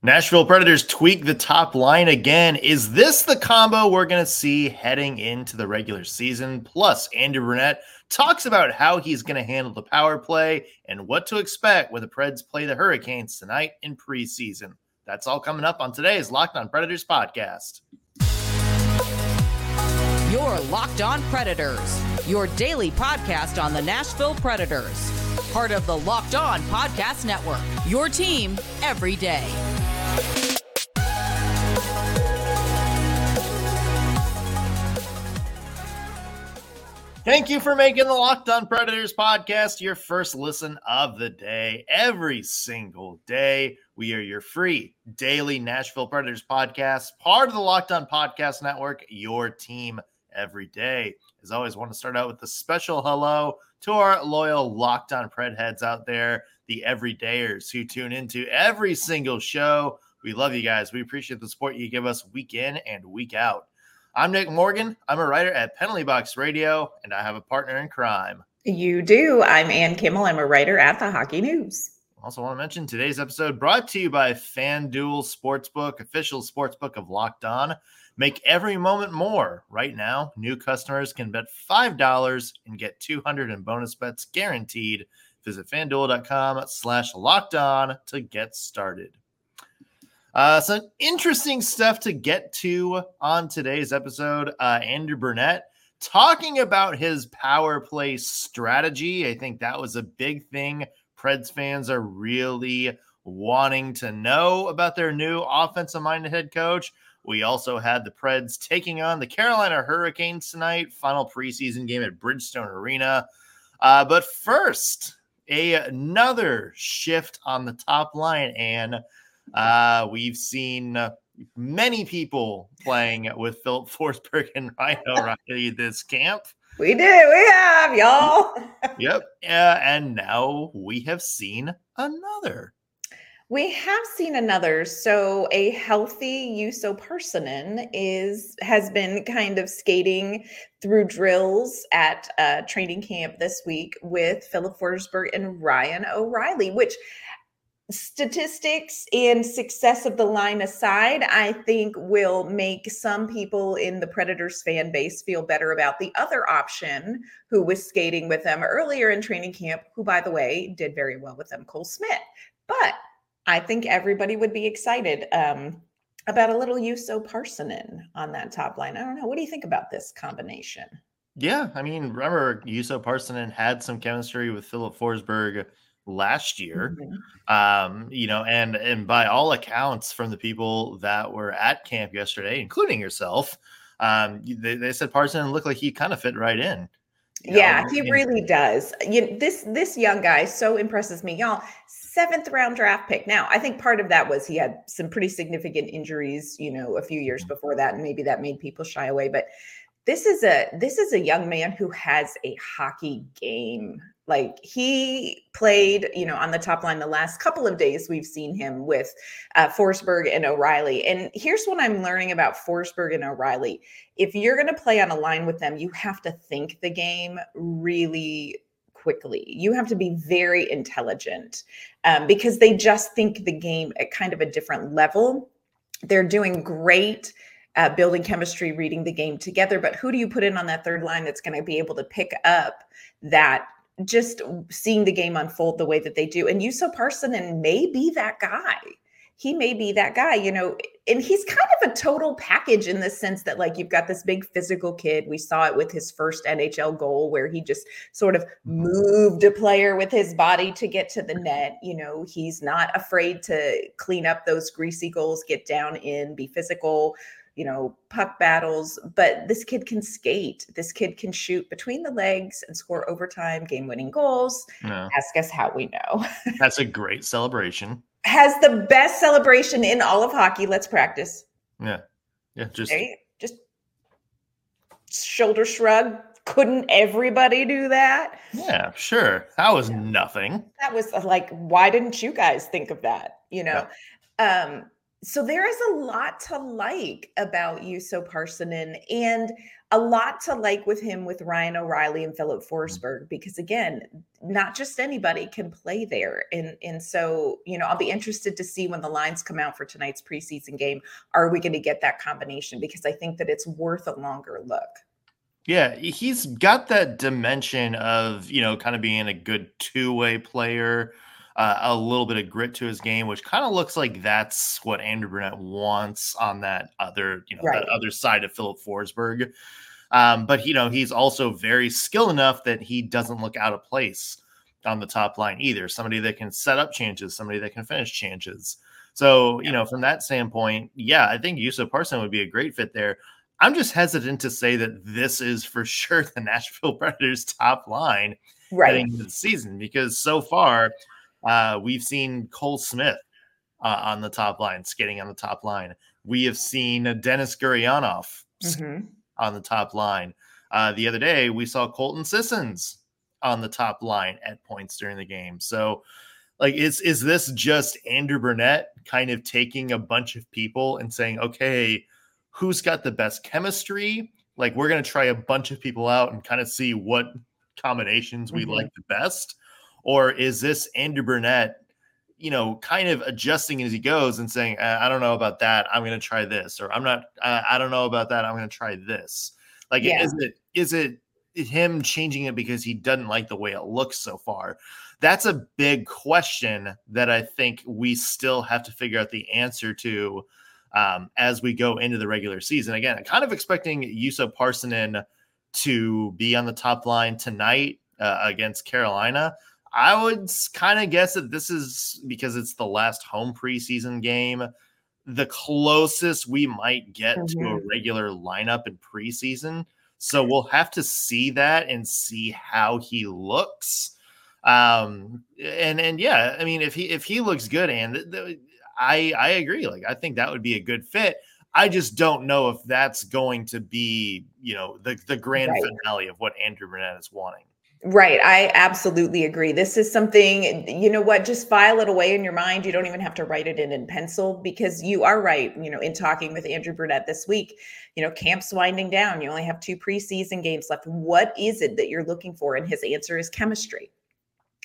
Nashville Predators tweak the top line again. Is this the combo we're going to see heading into the regular season? Plus, Andrew Brunette talks about how he's going to handle the power play and what to expect when the Preds play the Hurricanes tonight in preseason. That's all coming up on today's Locked On Predators podcast. Your Locked On Predators, your daily podcast on the Nashville Predators. Part of the Locked On Podcast Network, your team every day. Thank you for making the Locked On Predators podcast your first listen of the day. Every single day, we are your free daily Nashville Predators podcast, part of the Locked On Podcast Network, your team every day. As always, want to start out with a special hello to our loyal Locked On Pred heads out there, the everydayers who tune into every single show. We love you guys. We appreciate the support you give us week in and week out. I'm Nick Morgan. I'm a writer at Penalty Box Radio, and I have a partner in crime. You do. I'm Ann Kimmel. I'm a writer at the Hockey News. Also, want to mention today's episode brought to you by FanDuel Sportsbook, official sportsbook of Locked On. Make every moment more. Right now, new customers can bet $5 and get 200 in bonus bets guaranteed. Visit fanduel.com slash locked on to get started. Uh, some interesting stuff to get to on today's episode. Uh, Andrew Brunette talking about his power play strategy. I think that was a big thing Preds fans are really wanting to know about their new offensive minded head coach. We also had the Preds taking on the Carolina Hurricanes tonight, final preseason game at Bridgestone Arena. Uh, but first, a, another shift on the top line, and uh, we've seen many people playing with Filip Forsberg and Ryan O'Reilly this camp. We do. We have, y'all. yep. Uh, and now we have seen another. We have seen another. So a healthy Juuso Parssinen is has been kind of skating through drills at uh, training camp this week with Filip Forsberg and Ryan O'Reilly, which statistics and success of the line aside, I think will make some people in the Predators fan base feel better about the other option who was skating with them earlier in training camp, who, by the way, did very well with them, Cole Smith. But I think everybody would be excited um, about a little Juuso Parssinen on that top line. I don't know. What do you think about this combination? Yeah, I mean, remember Juuso Parssinen had some chemistry with Filip Forsberg last year. Mm-hmm. Um, you know, and and by all accounts from the people that were at camp yesterday, including yourself, um, they, they said Parssinen looked like he kind of fit right in. Yeah, know? he and, really does. You this this young guy so impresses me, y'all. Seventh round draft pick. Now, I think part of that was he had some pretty significant injuries, you know, a few years mm-hmm. before that, and maybe that made people shy away. But this is a this is a young man who has a hockey game like he played, you know, on the top line the last couple of days we've seen him with uh, Forsberg and O'Reilly. And here's what I'm learning about Forsberg and O'Reilly. If you're going to play on a line with them, you have to think the game really quickly. You have to be very intelligent um, because they just think the game at kind of a different level. They're doing great. Uh, building chemistry, reading the game together. But who do you put in on that third line that's going to be able to pick up that just seeing the game unfold the way that they do. And Juuso Parssinen may be that guy. He may be that guy, you know, and he's kind of a total package in the sense that, like, you've got this big physical kid. We saw it with his first NHL goal where he just sort of moved a player with his body to get to the net. You know, he's not afraid to clean up those greasy goals, get down in, be physical, you know, puck battles, but this kid can skate. This kid can shoot between the legs and score overtime game winning goals. Yeah. Ask us how we know. That's a great celebration. Has the best celebration in all of hockey. Let's practice. Yeah. Yeah. Just, just shoulder shrug. Couldn't everybody do that? Yeah, sure. That was nothing. That was like, why didn't you guys think of that? You know? Yeah. Um, so there is a lot to like about Juuso Parssinen and a lot to like with him with Ryan O'Reilly and filip mm. Forsberg because again, not just anybody can play there. And and so, you know, I'll be interested to see when the lines come out for tonight's preseason game. Are we going to get that combination? Because I think that it's worth a longer look. Yeah, he's got that dimension of, you know, kind of being a good two-way player uh, a little bit of grit to his game, which kind of looks like that's what Andrew Brunette wants on that other, you know, right. that other side of Filip Forsberg. Um, but you know, he's also very skilled enough that he doesn't look out of place on the top line either. Somebody that can set up chances, somebody that can finish chances. So, you know, from that standpoint, yeah, I think Juuso Parssinen would be a great fit there. I'm just hesitant to say that this is for sure the Nashville Predators top line right. heading into the season because so far uh, we've seen Cole Smith uh, on the top line, skating on the top line. We have seen Denis Gurianov mm-hmm. on the top line. Uh, the other day, we saw Colton Sissons on the top line at points during the game. So, like, is is this just Andrew Brunette kind of taking a bunch of people and saying, okay, who's got the best chemistry? Like, we're going to try a bunch of people out and kind of see what combinations we mm-hmm. like the best or is this Andrew Brunette, you know, kind of adjusting as he goes and saying, I don't know about that. I'm going to try this, or I'm not, I don't know about that. I'm going to try this. Like, yeah. is it, is it him changing it because he doesn't like the way it looks so far? That's a big question that I think we still have to figure out the answer to um, as we go into the regular season. Again, I'm kind of expecting Juuso Parssinen to be on the top line tonight uh, against Carolina. I would kind of guess that this is because it's the last home preseason game, the closest we might get mm-hmm. to a regular lineup in preseason. So we'll have to see that and see how he looks. Um, and and yeah, I mean, if he if he looks good, and th- th- I I agree. Like I think that would be a good fit. I just don't know if that's going to be, you know, the the grand right. finale of what Andrew Brunette is wanting. Right. I absolutely agree. This is something, you know what, just file it away in your mind. You don't even have to write it in in pencil because you are right. You know, in talking with Andrew Brunette this week, you know, camp's winding down. You only have two preseason games left. What is it that you're looking for? And his answer is chemistry.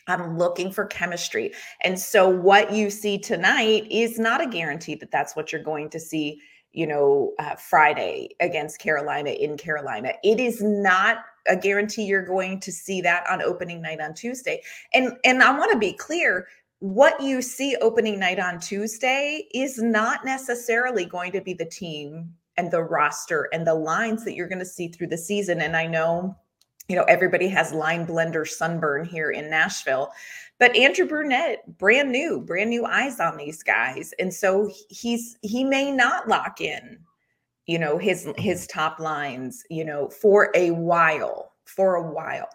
I'm looking for chemistry. And so what you see tonight is not a guarantee that that's what you're going to see you know, uh, Friday against Carolina in Carolina. It is not a guarantee you're going to see that on opening night on Tuesday. And and I want to be clear, what you see opening night on Tuesday is not necessarily going to be the team and the roster and the lines that you're going to see through the season. And I know, you know, everybody has line blender sunburn here in Nashville. But Andrew Brunette, brand new, brand new eyes on these guys. And so he's he may not lock in, you know, his his mm-hmm. top lines, you know, for a while, for a while.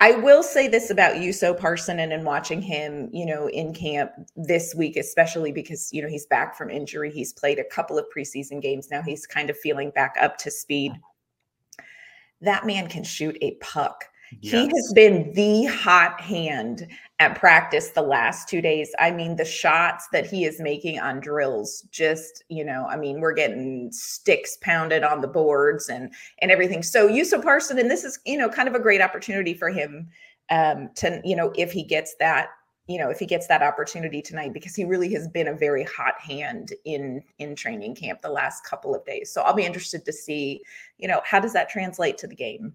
I will say this about Juuso Parssinen and in watching him, you know, in camp this week, especially because, you know, he's back from injury. He's played a couple of preseason games. Now he's kind of feeling back up to speed. That man can shoot a puck. Yes. He has been the hot hand at practice the last two days. I mean, the shots that he is making on drills, just, you know, I mean, we're getting sticks pounded on the boards and and everything. So Juuso Parssinen, and this is, you know, kind of a great opportunity for him um to, you know, if he gets that, you know, if he gets that opportunity tonight, because he really has been a very hot hand in in training camp the last couple of days. So I'll be interested to see, you know, how does that translate to the game?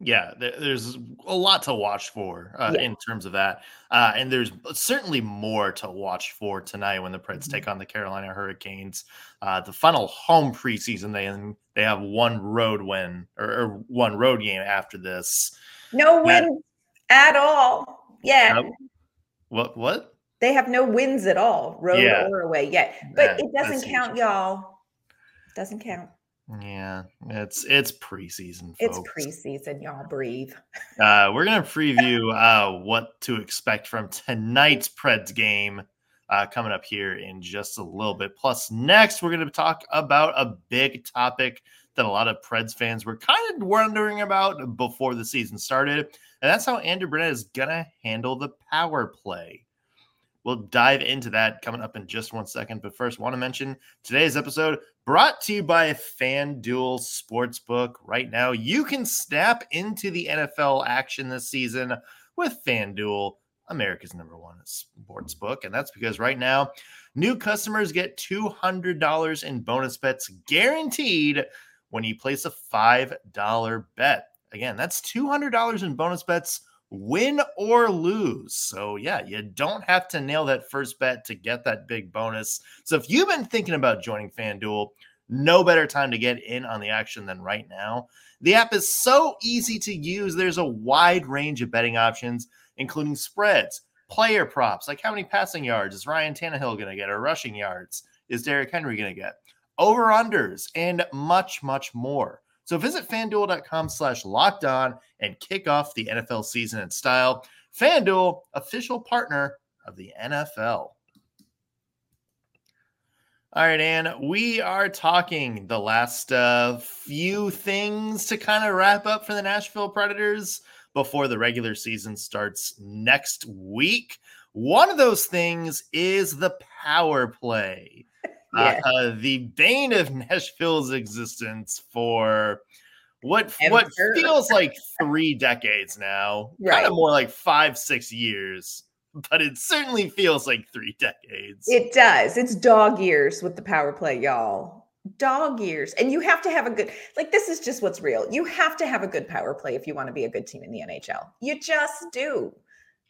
Yeah, there's a lot to watch for uh, yeah. in terms of that, uh, and there's certainly more to watch for tonight when the Preds mm-hmm. take on the Carolina Hurricanes. Uh, the final home preseason, they they have one road win or, or one road game after this. No win at all. Yeah. what? What? They have no wins at all, road yeah. or away yet. But it doesn't count, y'all. Doesn't count. Yeah, it's it's preseason. Folks. It's preseason, y'all breathe. uh, we're gonna preview uh, what to expect from tonight's Preds game uh, coming up here in just a little bit. Plus, next we're gonna talk about a big topic that a lot of Preds fans were kind of wondering about before the season started, and that's how Andrew Brunette is gonna handle the power play. We'll dive into that coming up in just one second. But first, want to mention today's episode brought to you by FanDuel Sportsbook. Right now, you can snap into the NFL action this season with FanDuel, America's number one sports book. And that's because right now, new customers get $200 in bonus bets guaranteed when you place a $5 bet. Again, that's $200 in bonus bets win or lose. So, yeah, you don't have to nail that first bet to get that big bonus. So, if you've been thinking about joining FanDuel, no better time to get in on the action than right now. The app is so easy to use. There's a wide range of betting options, including spreads, player props, like how many passing yards is Ryan Tannehill going to get, or rushing yards is Derrick Henry going to get, over unders, and much, much more. So visit fanduel.com slash locked on and kick off the NFL season in style. FanDuel, official partner of the NFL. All right, Ann, we are talking the last uh, few things to kind of wrap up for the Nashville Predators before the regular season starts next week. One of those things is the power play. Uh, yeah. Uh, the bane of Nashville's existence for what Ever. what feels like three decades now, right. kind of more like five six years, but it certainly feels like three decades. It does. It's dog years with the power play, y'all. Dog years, and you have to have a good like. This is just what's real. You have to have a good power play if you want to be a good team in the NHL. You just do.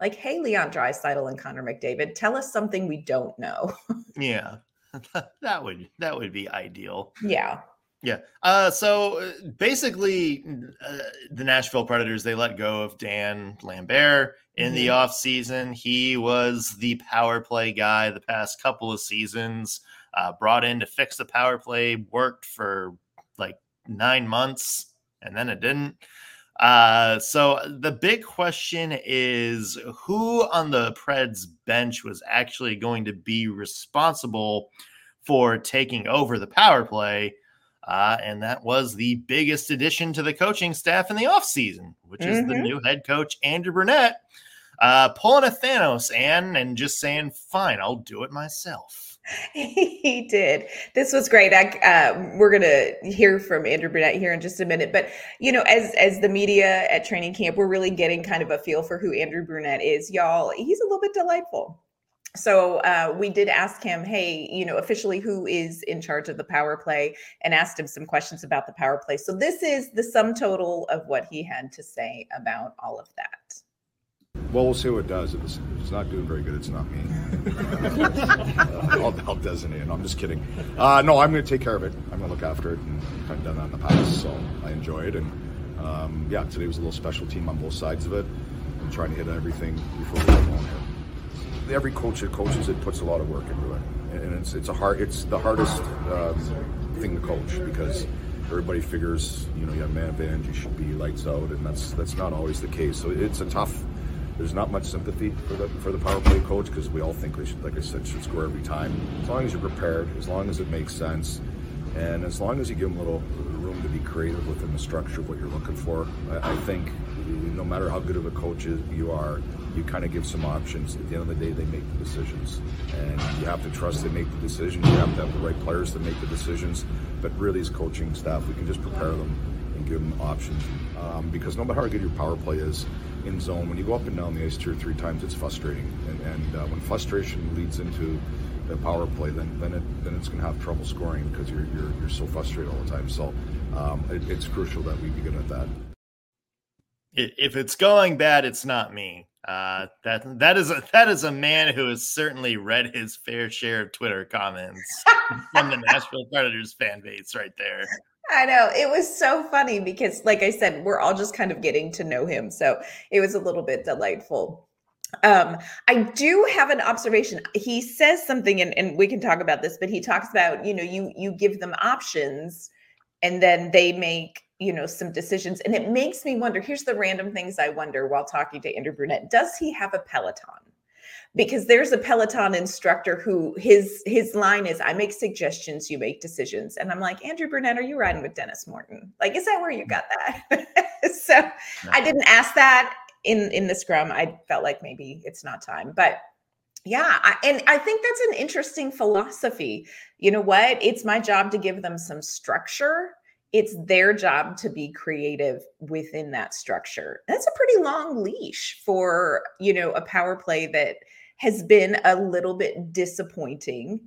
Like, hey, Leon Draisaitl and Connor McDavid, tell us something we don't know. yeah, that would that would be ideal. Yeah. Yeah. Uh, so uh, basically, uh, the Nashville Predators they let go of Dan Lambert in mm-hmm. the off season. He was the power play guy the past couple of seasons. Uh, brought in to fix the power play, worked for like nine months, and then it didn't. Uh, so the big question is who on the Preds bench was actually going to be responsible for taking over the power play? Uh, and that was the biggest addition to the coaching staff in the offseason, which mm-hmm. is the mm-hmm. new head coach, Andrew Brunette, uh, pulling a Thanos and, and just saying, fine, I'll do it myself. he did. This was great. I, uh, we're going to hear from Andrew Brunette here in just a minute. But you know, as as the media at training camp, we're really getting kind of a feel for who Andrew Brunette is, y'all. He's a little bit delightful. So uh, we did ask him, hey, you know, officially who is in charge of the power play, and asked him some questions about the power play. So this is the sum total of what he had to say about all of that. Well, we'll see what it does. If it's, if it's not doing very good, it's not me. I'll, I'll, designate it. I'm just kidding. Uh, no, I'm going to take care of it. I'm going to look after it, and I've done that in the past, so I enjoy it. And um, yeah, today was a little special team on both sides of it. I'm trying to hit everything before we going here every coach that coaches it puts a lot of work into it, and it's it's a hard it's the hardest um, thing to coach because everybody figures you know you have man advantage, you should be lights out, and that's that's not always the case. So it's a tough. There's not much sympathy for the for the power play coach because we all think they should, like I said, should score every time. As long as you're prepared, as long as it makes sense, and as long as you give them a little room to be creative within the structure of what you're looking for, I, I think no matter how good of a coach you are, you kind of give some options. At the end of the day, they make the decisions, and you have to trust they make the decisions. You have to have the right players to make the decisions. But really, as coaching staff, we can just prepare them and give them options. Um, because no matter how good your power play is in zone, when you go up and down the ice two or three times, it's frustrating. And, and uh, when frustration leads into the power play, then then it then it's going to have trouble scoring because you're, you're you're so frustrated all the time. So um, it, it's crucial that we be good at that. If it's going bad, it's not me. Uh, that that is a that is a man who has certainly read his fair share of Twitter comments from the Nashville Predators fan base right there. I know it was so funny because, like I said, we're all just kind of getting to know him, so it was a little bit delightful. Um, I do have an observation. He says something, and, and we can talk about this, but he talks about you know you you give them options, and then they make you know some decisions and it makes me wonder here's the random things i wonder while talking to andrew brunette does he have a peloton because there's a peloton instructor who his his line is i make suggestions you make decisions and i'm like andrew brunette are you riding with denis morton like is that where you got that so no. i didn't ask that in in the scrum i felt like maybe it's not time but Yeah, I, and I think that's an interesting philosophy. You know what? It's my job to give them some structure. It's their job to be creative within that structure. That's a pretty long leash for, you know, a power play that has been a little bit disappointing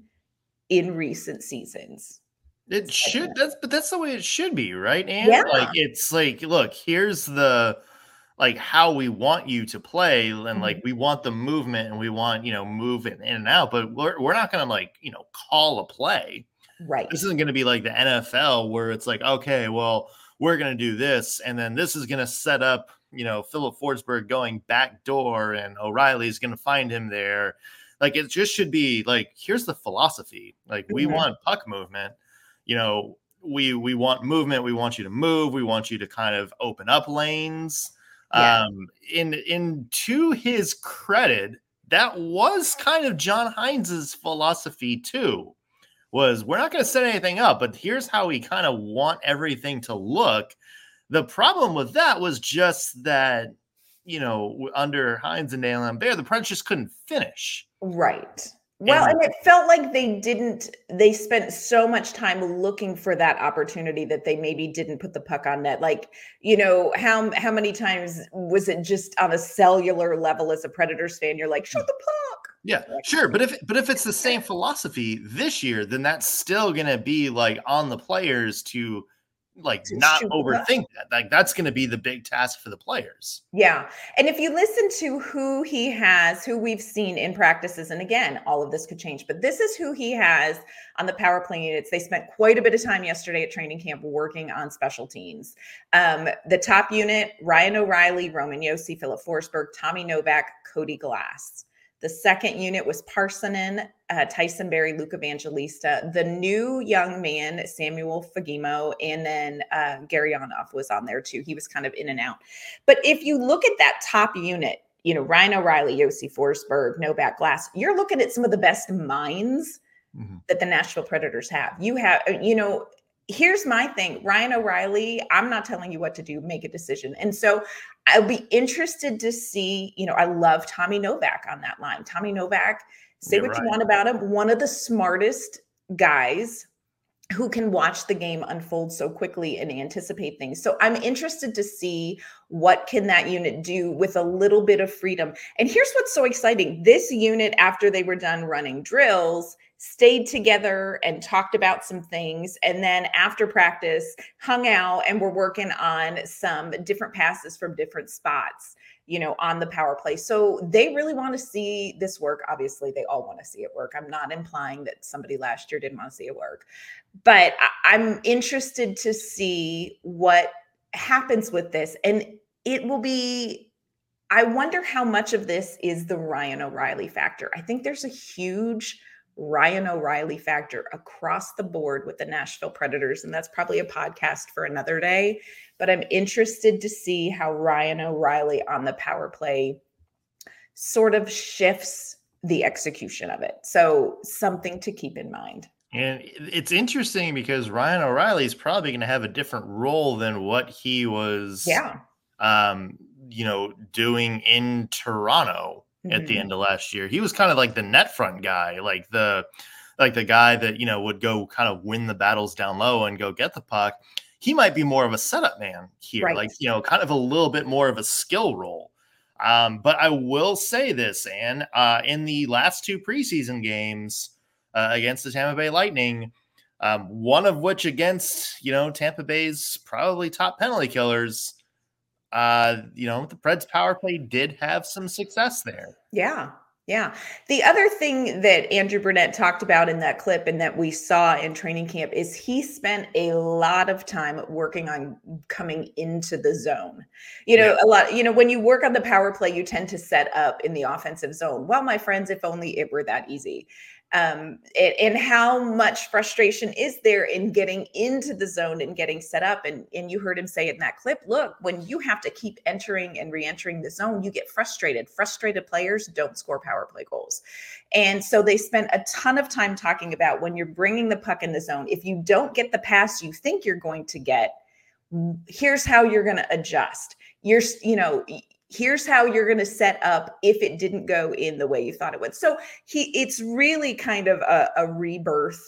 in recent seasons. It should that's but that's the way it should be, right? And yeah. like it's like, look, here's the like how we want you to play and mm-hmm. like we want the movement and we want you know move in and out but we're, we're not going to like you know call a play right this isn't going to be like the nfl where it's like okay well we're going to do this and then this is going to set up you know Filip forsberg going back door and o'reilly's going to find him there like it just should be like here's the philosophy like we mm-hmm. want puck movement you know we we want movement we want you to move we want you to kind of open up lanes yeah. Um, in in to his credit, that was kind of John Hynes's philosophy too. Was we're not going to set anything up, but here's how we kind of want everything to look. The problem with that was just that, you know, under Hynes and Dan Lambert, the Preds just couldn't finish. Right. Well, and, and it felt like they didn't, they spent so much time looking for that opportunity that they maybe didn't put the puck on net. Like, you know, how how many times was it just on a cellular level as a Predators fan? You're like, shoot the puck. Yeah, sure. But if but if it's the same philosophy this year, then that's still gonna be like on the players to like not overthink that. Like that's going to be the big task for the players. Yeah. And if you listen to who he has, who we've seen in practices, and again, all of this could change, but this is who he has on the power play units. They spent quite a bit of time yesterday at training camp working on special teams. Um, the top unit, Ryan O'Reilly, Roman Josi, Filip Forsberg, Tommy Novak, Cody Glass. The second unit was Parssinen, uh, Tyson Barrie, Luke Evangelista. The new young man, Samuel Fagemo, and then uh, Gurianov was on there too. He was kind of in and out. But if you look at that top unit, you know, Ryan O'Reilly, Josi Forsberg, Novak Glass, you're looking at some of the best minds mm-hmm. that the Nashville Predators have. You have, uh, you know, here's my thing Ryan O'Reilly, I'm not telling you what to do, make a decision. And so I'll be interested to see, you know, I love Tommy Novak on that line. Tommy Novak, say You're what right. you want about him, one of the smartest guys who can watch the game unfold so quickly and anticipate things. So I'm interested to see what can that unit do with a little bit of freedom. And here's what's so exciting. This unit after they were done running drills stayed together and talked about some things and then after practice hung out and were working on some different passes from different spots you know on the power play. So they really want to see this work. Obviously they all want to see it work. I'm not implying that somebody last year didn't want to see it work. But i'm interested to see what happens with this and it will be I wonder how much of this is the Ryan O'Reilly factor. I think there's a huge Ryan O'Reilly factor across the board with the Nashville Predators. And that's probably a podcast for another day. But I'm interested to see how Ryan O'Reilly on the power play sort of shifts the execution of it. So, something to keep in mind. And it's interesting because Ryan O'Reilly is probably going to have a different role than what he was, yeah, um, you know, doing in Toronto mm-hmm. at the mm-hmm. end of last year. He was kind of like the net front guy, like the like the guy that you know would go kind of win the battles down low and go get the puck. He might be more of a setup man here, right. like you know, kind of a little bit more of a skill role. Um, but I will say this, and uh, in the last two preseason games uh, against the Tampa Bay Lightning, um, one of which against you know Tampa Bay's probably top penalty killers, uh, you know, the Preds power play did have some success there. Yeah. Yeah. The other thing that Andrew Brunette talked about in that clip and that we saw in training camp is he spent a lot of time working on coming into the zone. You know, yeah. a lot, you know, when you work on the power play, you tend to set up in the offensive zone. Well, my friends, if only it were that easy um, and, and, how much frustration is there in getting into the zone and getting set up. And, and you heard him say in that clip look, when you have to keep entering and re entering the zone, you get frustrated. Frustrated players don't score power play goals. And so they spent a ton of time talking about when you're bringing the puck in the zone, if you don't get the pass you think you're going to get, here's how you're going to adjust. You're, you know, here's how you're going to set up if it didn't go in the way you thought it would. So he it's really kind of a, a rebirth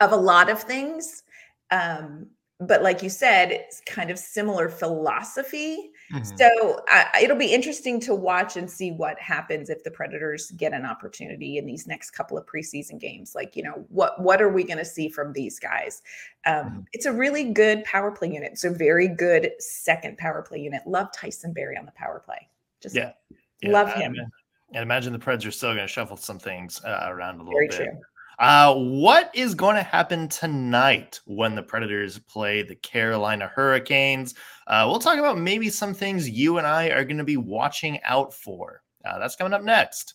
of a lot of things. Um, but like you said, it's kind of similar philosophy. Mm-hmm. So it'll be interesting to watch and see what happens if the Predators get an opportunity in these next couple of preseason games. Like, you know, what what are we going to see from these guys? Um, mm-hmm. It's a really good power play unit. It's a very good second power play unit. Love Tyson Barrie on the power play. Just yeah, yeah love him. and imagine the Preds are still going to shuffle some things uh, around a little very bit. True. Uh, what is going to happen tonight when the Predators play the Carolina Hurricanes? Uh, we'll talk about maybe some things you and I are going to be watching out for. Uh, that's coming up next.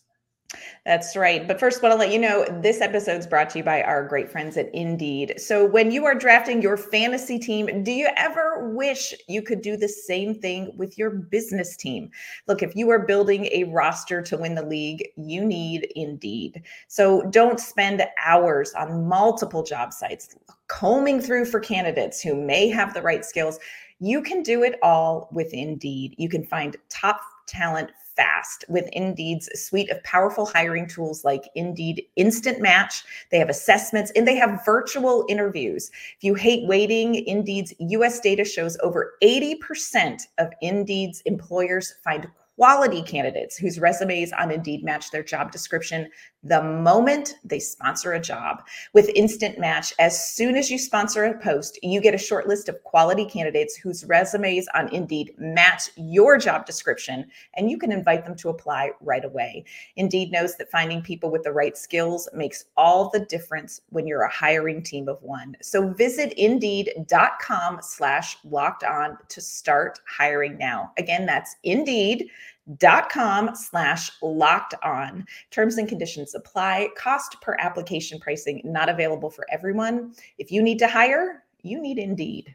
That's right. But first, want to let you know this episode is brought to you by our great friends at Indeed. So, when you are drafting your fantasy team, do you ever wish you could do the same thing with your business team? Look, if you are building a roster to win the league, you need Indeed. So, don't spend hours on multiple job sites combing through for candidates who may have the right skills. You can do it all with Indeed. You can find top talent fast with Indeed's suite of powerful hiring tools like Indeed Instant Match. They have assessments and they have virtual interviews. If you hate waiting, Indeed's US data shows over 80% of Indeed's employers find quality candidates whose resumes on Indeed match their job description the moment they sponsor a job. With Instant Match, as soon as you sponsor a post, you get a short list of quality candidates whose resumes on Indeed match your job description, and you can invite them to apply right away. Indeed knows that finding people with the right skills makes all the difference when you're a hiring team of one. So visit indeed.com slash locked on to start hiring now. Again, that's Indeed dot com slash locked on. Terms and conditions apply. Cost per application pricing not available for everyone. If you need to hire, you need Indeed.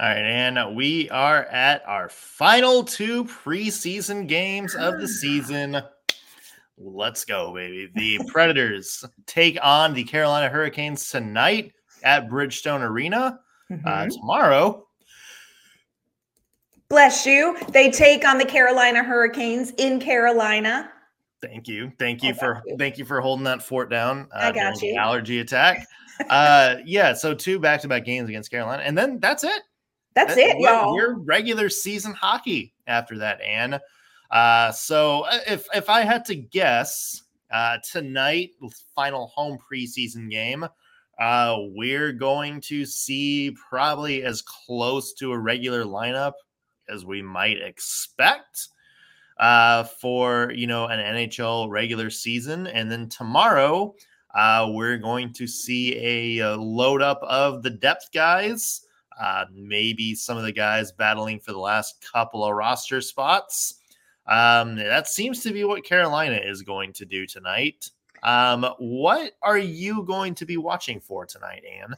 All right, and we are at our final two preseason games of the season. Let's go, baby. The Predators take on the Carolina Hurricanes tonight at Bridgestone Arena. Uh, mm-hmm. Uh, tomorrow, Bless you. They take on the Carolina Hurricanes in Carolina. Thank you. Thank you for you. thank you for holding that fort down. Uh, I got you. allergy attack. uh yeah, so two back-to-back games against Carolina and then that's it. That's it, we're, y'all. We're regular season hockey after that, Ann. Uh so uh, if if I had to guess, uh tonight final home preseason game, uh we're going to see probably as close to a regular lineup as we might expect uh, for you know an NHL regular season, and then tomorrow uh, we're going to see a, uh, load up of the depth guys. Uh, maybe some of the guys battling for the last couple of roster spots. Um, that seems to be what Carolina is going to do tonight. Um, what are you going to be watching for tonight, Ann?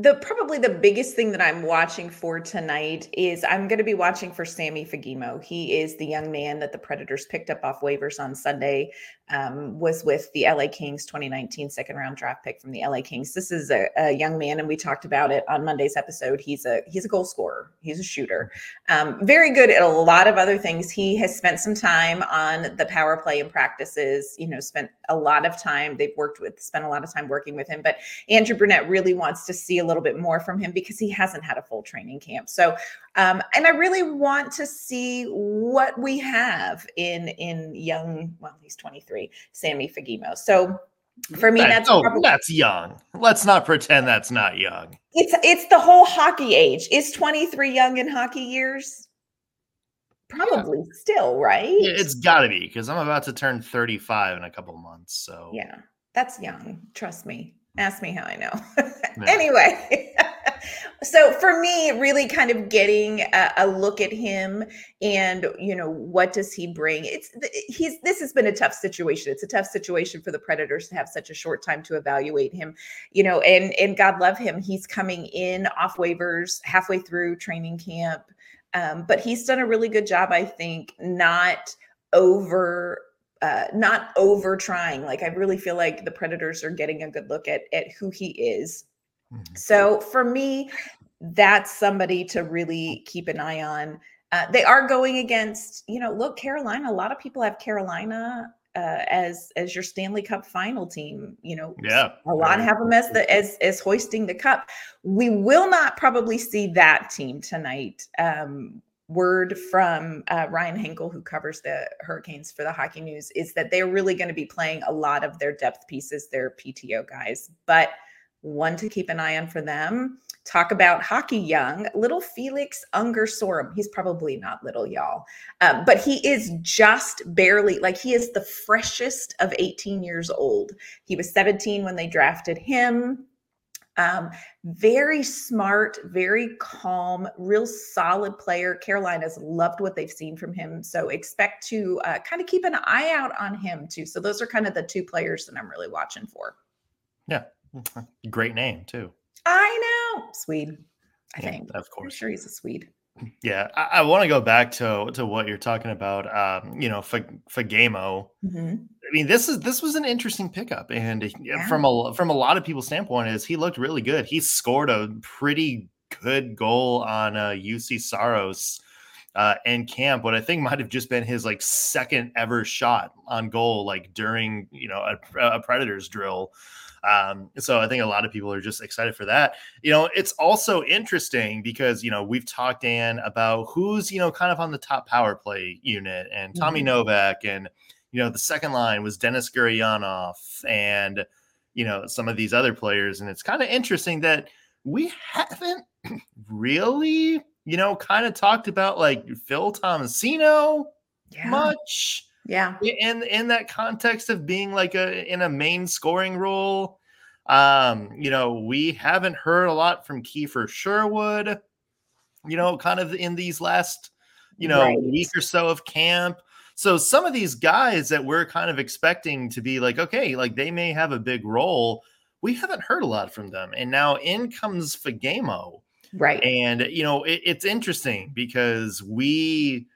The probably the biggest thing that I'm watching for tonight is I'm going to be watching for Sammy Fagemo. He is the young man that the Predators picked up off waivers on Sunday um, was with the LA Kings 2019 second round draft pick from the LA Kings. This is a, a, young man, and we talked about it on Monday's episode. He's a he's a goal scorer. He's a shooter. Um, very good at a lot of other things. He has spent some time on the power play and practices. You know, spent a lot of time. They've worked with, spent a lot of time working with him. But Andrew Brunette really wants to see a little bit more from him because he hasn't had a full training camp. So um, and I really want to see what we have in in young. Well, he's 23, Sammy Fagemo. So for me, that's oh, probably, that's young. Let's not pretend that's not young. It's it's the whole hockey age. Is 23 young in hockey years? Probably yeah. still, right? Yeah, it's got to be because I'm about to turn 35 in a couple months. So yeah, that's young. Trust me. Ask me how I know. anyway, so for me, really kind of getting a, a, look at him and you know what does he bring? It's he's this has been a tough situation. It's a tough situation for the Predators to have such a short time to evaluate him. You know, and and God love him, he's coming in off waivers halfway through training camp, um, but he's done a really good job, I think, not over uh, not over trying. Like I really feel like the Predators are getting a good look at at who he is. Mm-hmm. So for me, that's somebody to really keep an eye on. Uh, they are going against, you know, look, Carolina. A lot of people have Carolina uh, as as your Stanley Cup final team. You know, yeah, a lot have them as the as as hoisting the cup. We will not probably see that team tonight. Um, word from uh, Ryan Hinkle, who covers the Hurricanes for the Hockey News, is that they're really going to be playing a lot of their depth pieces, their PTO guys, but one to keep an eye on for them talk about hockey young, little Felix Unger Sorum. He's probably not little, y'all, um, but he is just barely like he is the freshest of 18 years old. He was 17 when they drafted him. Um, very smart, very calm, real solid player. Carolina's loved what they've seen from him. So expect to uh, kind of keep an eye out on him too. So those are kind of the two players that I'm really watching for. Yeah. Great name too. I know. Swede, I yeah, think. Of course. I'm sure he's a Swede. Yeah, I, I want to go back to to what you're talking about. Um, you know, Fagemo. Mm-hmm. I mean, this is this was an interesting pickup, and yeah. from a from a lot of people's standpoint, is he looked really good. He scored a pretty good goal on uh, Juuse Saros uh, in camp. What I think might have just been his like second ever shot on goal, like during you know a, a Predators drill. Um, so I think a lot of people are just excited for that. You know, it's also interesting because, you know, we've talked, Dan, about who's, you know, kind of on the top power play unit and Tommy mm-hmm. Novak and, you know, the second line was Denis Gurianov and, you know, some of these other players. And it's kind of interesting that we haven't really, you know, kind of talked about like Phil Tomasino yeah. much. Yeah. In in that context of being like a in a main scoring role. Um, you know, we haven't heard a lot from Kiefer Sherwood, you know, kind of in these last, you know, right. week or so of camp. So some of these guys that we're kind of expecting to be like, okay, like they may have a big role. We haven't heard a lot from them. And now in comes Fagemo. Right. And you know, it, it's interesting because we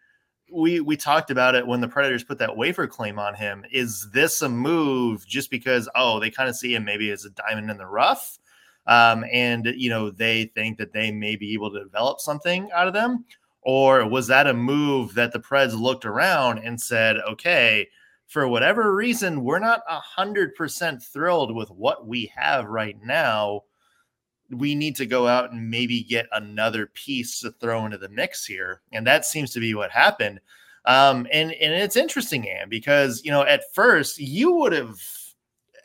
we we talked about it when the Predators put that waiver claim on him. Is this a move just because oh they kind of see him maybe as a diamond in the rough, um, and you know they think that they may be able to develop something out of them, or was that a move that the Preds looked around and said, okay, for whatever reason we're not a hundred percent thrilled with what we have right now we need to go out and maybe get another piece to throw into the mix here. And that seems to be what happened. Um, and and it's interesting, Ann, because you know, at first you would have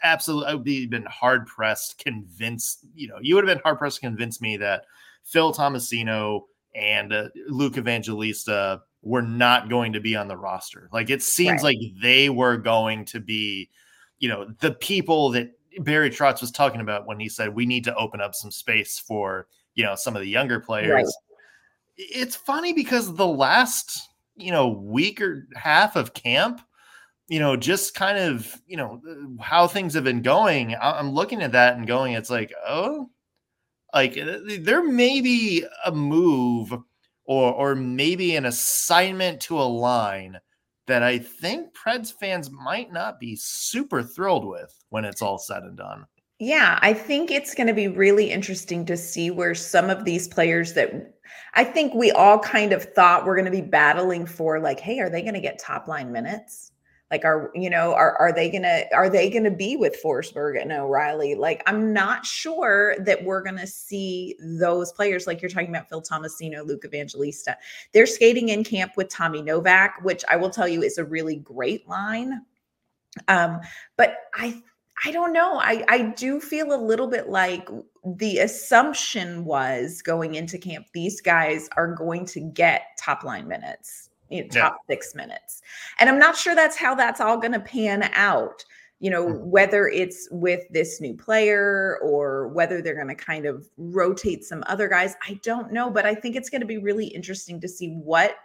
absolutely been hard pressed convinced, you know, you would have been hard pressed to convince me that Phil Tomasino and uh, Luke Evangelista were not going to be on the roster. Like it seems right. like they were going to be, you know, the people that Barry Trotz was talking about when he said we need to open up some space for you know some of the younger players. Right. It's funny because the last you know week or half of camp, you know, just kind of you know how things have been going. I'm looking at that and going, it's like oh, like uh, there may be a move or or maybe an assignment to a line that I think Preds fans might not be super thrilled with when it's all said and done. Yeah, I think it's going to be really interesting to see where some of these players that I think we all kind of thought we're going to be battling for, like, hey, are they going to get top line minutes? Like, are you know, are are they gonna are they gonna be with Forsberg and O'Reilly? Like, I'm not sure that we're gonna see those players like you're talking about Phil Tomasino, Luke Evangelista. They're skating in camp with Tommy Novak, which I will tell you is a really great line. Um, but I I don't know. I I do feel a little bit like the assumption was going into camp, these guys are going to get top line minutes you know, top yeah. six minutes. And I'm not sure that's how that's all going to pan out. You know, mm-hmm. whether it's with this new player or whether they're going to kind of rotate some other guys, I don't know. But I think it's going to be really interesting to see what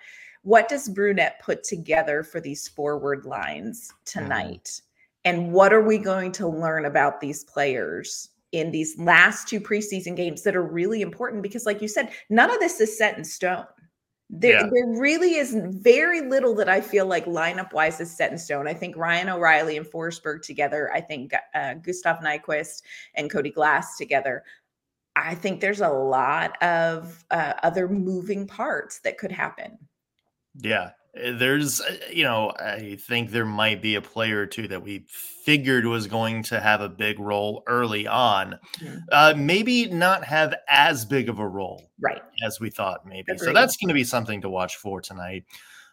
what does Brunette put together for these forward lines mm-hmm. tonight, mm. and what are we going to learn about these players in these last two preseason games that are really important because, like you said, none of this is set in stone. There, yeah. there really is very little that I feel like lineup wise is set in stone. I think Ryan O'Reilly and Forsberg together. I think uh, Gustav Nyquist and Cody Glass together. I think there's a lot of uh, other moving parts that could happen. Yeah, there's, eh, you know, I think there might be a player or two that we figured was going to have a big role early on. Mm-hmm. Uh, maybe not have as big of a role, right, as we thought. Maybe Agreed. so. That's going to be something to watch for tonight,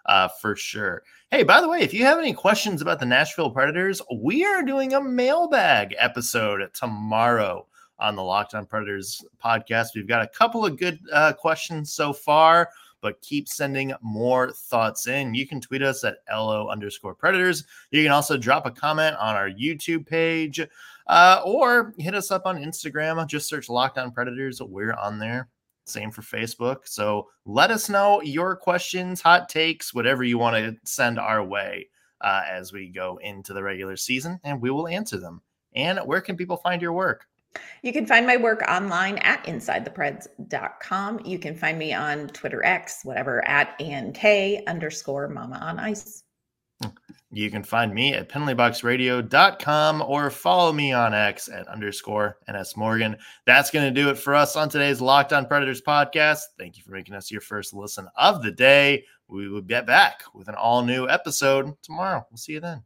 uh, for sure. Hey, by the way, if you have any questions about the Nashville Predators, we are doing a mailbag episode tomorrow on the Locked On Predators podcast. We've got a couple of good uh, questions so far but keep sending more thoughts in. You can tweet us at LO underscore predators. You can also drop a comment on our YouTube page uh, or hit us up on Instagram. Just search Locked On Predators. We're on there. Same for Facebook. So let us know your questions, hot takes, whatever you want to send our way uh, as we go into the regular season, and we will answer them. And where can people find your work? You can find my work online at insidethepreds.com. You can find me on Twitter X, whatever, at ANK underscore mama on ice. You can find me at penaltyboxradio.com or follow me on X at underscore NS Morgan. That's going to do it for us on today's Locked On Predators podcast. Thank you for making us your first listen of the day. We will get back with an all new episode tomorrow. We'll see you then.